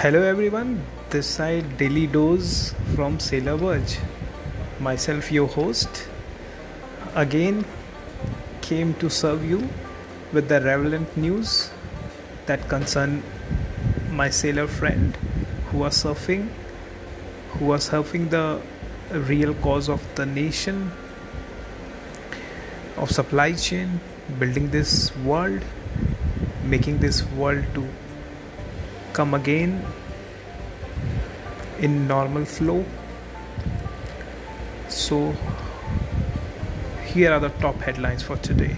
Hello everyone, this side Daily Dose from Sailor Verge. Myself, your host, again came to serve you with the relevant news that concern my sailor friend who was surfing, who was surfing the real cause of the nation, of supply chain, building this world, making this world to come again in normal flow. So, here are the top headlines for today.